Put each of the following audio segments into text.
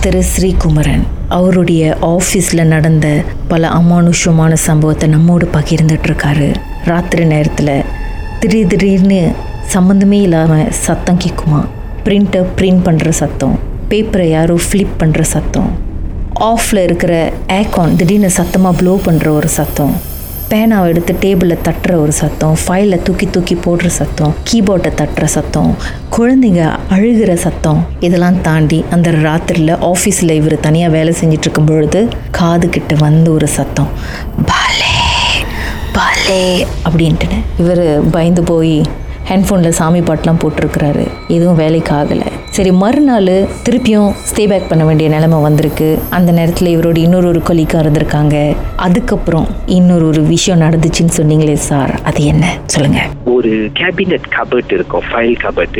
திரு ஸ்ரீகுமரன் அவருடைய ஆஃபீஸில் நடந்த பல அமானுஷமான சம்பவத்தை நம்மோடு பகிர்ந்துட்டுருக்காரு ராத்திரி நேரத்தில் திடீர் திடீர்னு சம்மந்தமே இல்லாமல் சத்தம் கேட்குமா பிரிண்ட்டை பிரிண்ட் பண்ணுற சத்தம் பேப்பரை யாரோ ஃப்ளிப் பண்ணுற சத்தம் ஆஃபில் இருக்கிற ஏக்கான் திடீர்னு சத்தமாக ப்ளோ பண்ணுற ஒரு சத்தம். பேனாவை எடுத்து டேபிளில் தட்டுற ஒரு சத்தம் ஃபைலை தூக்கி தூக்கி போடுற சத்தம் கீபோர்டை தட்டுற சத்தம் குழந்தைங்க அழுகிற சத்தம் இதெல்லாம் தாண்டி அந்த ராத்திரியில் ஆஃபீஸில் இவர் தனியாக வேலை செஞ்சுட்டு இருக்கும் பொழுது காது கிட்ட வந்து ஒரு சத்தம் பாலே பாலே அப்படின்ட்டுன்னு. இவர் பயந்து போய் ஹெட்ஃபோனில் சாமி பாட்டெலாம் போட்டிருக்கிறாரு. எதுவும் வேலைக்கு ஆகலை. சரி மறுநாள் திருப்பியும் ஸ்டே பேக் பண்ண வேண்டிய நிலைமை வந்திருக்கு. அந்த நேரத்தில் இவரோட இன்னொரு ஒரு கொலிக்காக இருந்திருக்காங்க. அதுக்கப்புறம் இன்னொரு ஒரு விஷயம் நடந்துச்சுன்னு சொன்னீங்களே சார். அது என்ன? சொல்லுங்கள் ஒரு கேபினட் கபர்ட் இருக்கும் ஃபைல் கபர்ட்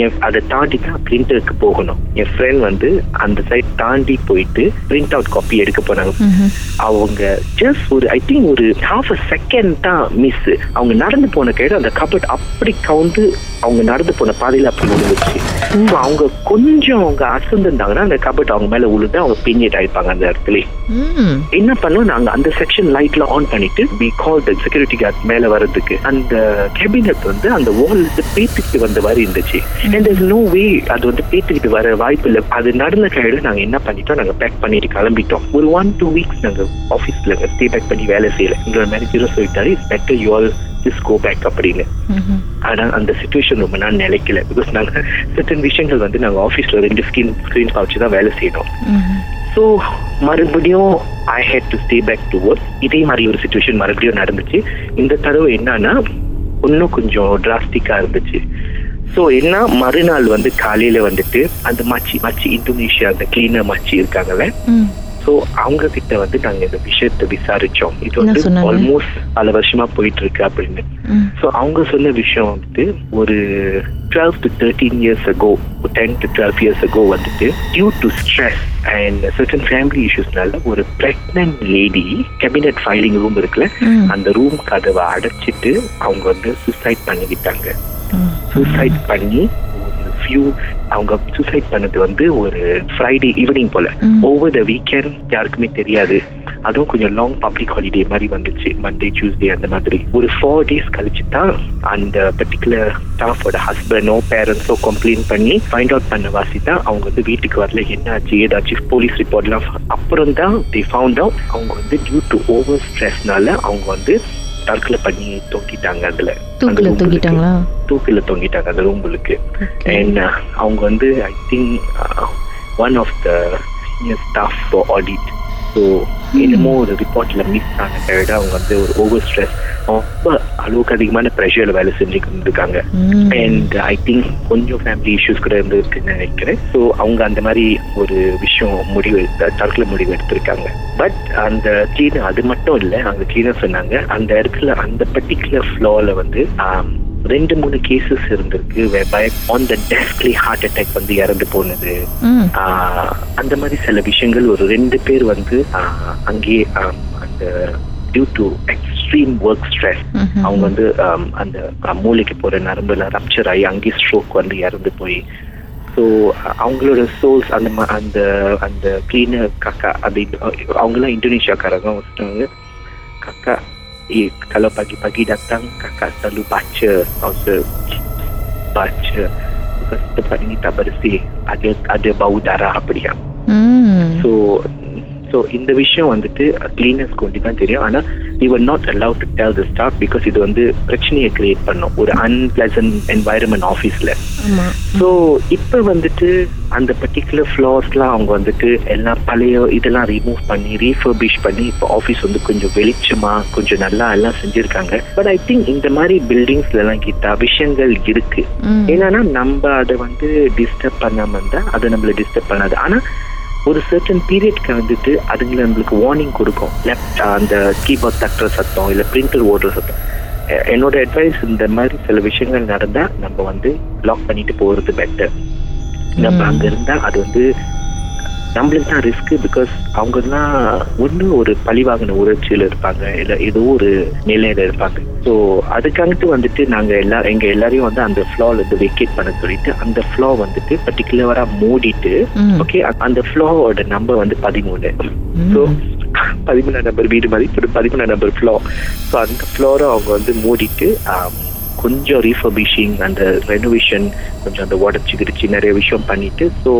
என் அதை தாண்டி தான் பிரிண்டருக்கு போகணும். என் ஃப்ரெண்ட் வந்து அந்த சைட் தாண்டி போயிட்டு பிரிண்ட் அவுட் காப்பி எடுக்க போனாங்க. அவங்க ஜஸ்ட் ஒரு ஐ திங்க் ஒரு ஹாஃப் அ செகண்ட் தான் மிஸ் அவங்க நடந்து போன கையில அந்த கபர்ட் அப்படி கவுந்து அவங்க நடந்து போன பாதையில அப்படி விழுந்துச்சு So அவங்க கொஞ்சம் அவங்க அசந்திருந்தாங்கன்னா அந்த கபர்ட் அவங்க மேல விழுந்து அவங்க பின்னிட் ஆயிருப்பாங்க அந்த இடத்துல. என்ன பண்ணோம்? நாங்க அந்த செக்ஷன் லைட்ல ஆன் பண்ணிட்டு we call the security guard மேல வர்றதுக்கு அந்த கேபினட் வந்து அந்த வால் பேத்துக்கிட்டு வந்த மாதிரி இருந்துச்சு. அண்ட் there's நோ வே அது வந்து பேத்துக்கிட்டு வர வாய்ப்பு இல்லை. அது நடந்த கையில நாங்க என்ன பண்ணிட்டோம்? நாங்க பேக் பண்ணிட்டு கிளம்பிட்டோம். ஒரு ஒன் டூ வீக்ஸ் நாங்க ஆபீஸ்ல ஸ்டே பேக் பண்ணி வேலை செய்யல. எங்களோட மேனேஜரும் சொல்லிட்டாரு it's better you all just go back அப்படின்னு. ஆனா அந்த சுச்சுவேஷன் ரொம்ப நாள் நிலைக்கல. பிகாஸ் நாங்க சிட்டன் விஷயங்கள் வந்து நாங்க ஆபீஸ்ல ரெண்டு ஸ்கிரீன் ஸ்கிரீன் வச்சு தான் வேலை செய்யணும் ஸோ மறுபடியும் I hate to stay back to work இதே மாதிரி ஒரு சுச்சுவேஷன் மறுபடியும் நடந்துச்சு. இந்த தடவை என்னன்னா இன்னும் கொஞ்சம் டிராஸ்டிக்கா இருந்துச்சு. ஸோ என்ன? மறுநாள் வந்து காலையில வந்துட்டு அந்த மச்சி மச்சி இந்தோனேஷியா அந்த கிளீனர் மச்சி இருக்காங்கல்ல? ஸோ அவங்க கிட்ட வந்து நாங்க இந்த விஷயத்தை விசாரிச்சோம். இது வந்து? ஆல்மோஸ்ட் பல வருஷமா போயிட்டு இருக்கு அப்படின்னு ஸோ அவங்க சொன்ன விஷயம் வந்துட்டு ஒரு twelve to thirteen years ago ten to twelve years ago வந்துட்டு due to stress and certain family இஷ்யூஸ்னால ஒரு pregnant lady cabinet filing room இருக்குல்ல அந்த ரூம் கதவை அடைச்சிட்டு அவங்க வந்து சூசைட் பண்ணிக்கிட்டாங்க. சூசைட் பண்ணி ஃபியூ அவங்க சூசைட் பண்ணது வந்து ஒரு ஃப்ரைடே ஈவினிங் போல. ஓவர் த வீக்கெண்ட் யாருக்குமே தெரியாது. அதுவும் கொஞ்சம் லாங் பப்ளிக் ஹாலிடே மாதிரி வந்துச்சு. மண்டே டியூஸ்டே அந்த மாதிரி. ஒரு ஃபோர் டேஸ் கழிச்சு தான் அந்த பர்டிகுலர் ஸ்டாஃபோட ஹஸ்பண்டோ பேரண்ட்ஸோ கம்ப்ளைண்ட் பண்ணி ஃபைண்ட் அவுட் பண்ண வாசி தான் அவங்க வந்து வீட்டுக்கு வரல. என்னாச்சு ஏதாச்சும் போலீஸ் ரிப்போர்ட்லாம் அப்புறம் தான் தி ஃபவுண்ட் அவுட் அவங்க வந்து டியூ டு ஓவர் ஸ்ட்ரெஸ்னால அவங்க வந்து தற்கொலை பண்ணி தொங்கிட்டாங்க அதுல தூக்கில் room தூக்கிட்டாங்களா தூக்கில தொங்கிட்டாங்க அந்த ரூம்புக்கு. அண்ட் அவங்க வந்து I think one of the staff for audit so என்னமோ ஒரு ரிப்போர்ட்ல மிஸ் ஆன கையோட அவங்க வந்து ஒரு ஓவர் ஸ்ட்ரெஸ் ரொம்ப அளவுக்கு அதிகமான ப்ரெஷர்ல வேலை செஞ்சுட்டு இருக்காங்க அண்ட் ஐ திங்க் கொஞ்சம் ஃபேமிலி இஷ்யூஸ் கூட இருந்திருக்குன்னு நினைக்கிறேன். ஸோ அவங்க அந்த மாதிரி ஒரு விஷயம் முடிவு தற்கொலை முடிவு எடுத்திருக்காங்க. பட் அந்த கிளீனர் அது மட்டும் இல்லை அந்த கிளீனர் சொன்னாங்க. அந்த இடத்துல அந்த பர்டிகுலர் ஃப்ளோர்ல வந்து ரெண்டு மூணு கேசஸ் இருந்திருக்கு ஆன் த டெஸ்க்லி ஹார்ட் அட்டாக் வந்து இறந்து போனது. அந்த மாதிரி சில விஷயங்கள் ஒரு ரெண்டு பேர் வந்து அங்கேயே அந்த due to extreme work stress அவங்க வந்து அந்த மூளைக்கு போற நரம்புல ரப்சர் ஆகி அங்கேயே ஸ்ட்ரோக் வந்து இறந்து போய். ஸோ அவங்களோட சோல்ஸ் அந்த அந்த அந்த கிளீனர் காக்கா அது அவங்களாம் இந்தோனேஷியாக்காரங்க சொன்னாங்க kakak eh kalau pagi-pagi datang kakak selalu baca also baca because tempat ini tak bersih ada ada bau darah அப்படியா ஸோ ஸோ இந்த விஷயம் வந்துட்டு கிளீனர்ஸ்க்கு ஒண்டி தான் தெரியும் ஆனா were not allowed to tell the staff because இது வந்து பிரச்சனையை கிரியேட் பண்ணும். ஒரு அன்பிளசன்ட் என்வாயரன்மெண்ட் ஆஃபீஸ்ல ஸோ இப்போ வந்துட்டு அந்த பர்டிகுலர் ஃப்ளோர்ஸ்லாம் அவங்க வந்துட்டு எல்லாம் பழைய இதெல்லாம் ரிமூவ் பண்ணி ரீஃபர்பிஷ் பண்ணி இப்போ ஆஃபீஸ் வந்து கொஞ்சம் வெளிச்சமா கொஞ்சம் நல்லா எல்லாம் செஞ்சிருக்காங்க. பட் ஐ திங்க் இந்த மாதிரி பில்டிங்ஸ்ல எல்லாம் கிட்ட விஷயங்கள் இருக்கு. என்னன்னா நம்ம அதை வந்து டிஸ்டர்ப் பண்ணாம இருந்தா அது நம்மள டிஸ்டர்ப் பண்ணாது. ஆனா ஒரு சர்டன் பீரியட்க்கு வந்துட்டு அதுங்களை நம்மளுக்கு வார்னிங் கொடுக்கும். லெஃப்ட் அந்த கீபோர்ட் தட்டுற சத்தம் இல்ல பிரிண்டர் ஓடுற சத்தம். என்னோட அட்வைஸ் இந்த மாதிரி சில விஷயங்கள் நடந்தா நம்ம வந்து லாக் பண்ணிட்டு போறது பெட்டர் நம்ம அங்க இருந்தா அது வந்து நம்மளுக்கு தான் ரிஸ்க் பிகாஸ் அவங்க தான் ஒன்று ஒரு பழிவாங்கின உணர்ச்சியில் இருப்பாங்க. இல்லை ஏதோ ஒரு நிலையில இருப்பாங்க. ஸோ அதுக்காகட்டு வந்துட்டு நாங்கள் எல்லா எங்க எல்லாரையும் வந்து அந்த ஃப்ளோல இருந்து வெக்கேட் பண்ண சொல்லிட்டு அந்த ஃப்ளோ வந்துட்டு பர்டிகுலரா மூடிட்டு. ஓகே அந்த ஃப்ளோவோட நம்பர் வந்து பதிமூணு. ஸோ பதிமூணாம் நம்பர் வீடு மாதிரி பதிமூணாம் நம்பர் ஃப்ளோ ஸோ அந்த ஃப்ளோரை அவங்க வந்து மூடிட்டு ஆம், கொஞ்சம் ரீஃபர்பிஷிங் அந்த ரெனோவேஷன் கொஞ்சம் அந்த உடச்சி கிடிச்சு நிறைய விஷயம் பண்ணிட்டு ஸோ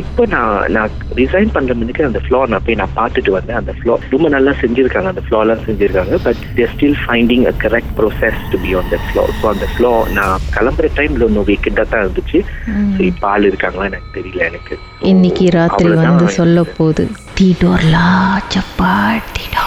இப்போ நான் நான் ரிசைன் பண்ற முன்னுக்கு அந்த ஃப்ளோ நான் போய் நான் பார்த்துட்டு வந்தேன். அந்த ஃப்ளோ ரொம்ப நல்லா செஞ்சிருக்காங்க. அந்த ஃப்ளோலாம் செஞ்சிருக்காங்க. But they're still finding a correct process to be on the flow so அந்த ஃப்ளோ நான் கிளம்புற டைம்ல ஒன்று வீக்கெண்டாக தான் இருந்துச்சு. ஸோ இப்போ ஆள் இருக்காங்களா எனக்கு தெரியல எனக்கு. இன்னைக்கு ராத்திரி வந்து சொல்ல போகுது. தீடோர்லா சப்பாட்டிடோ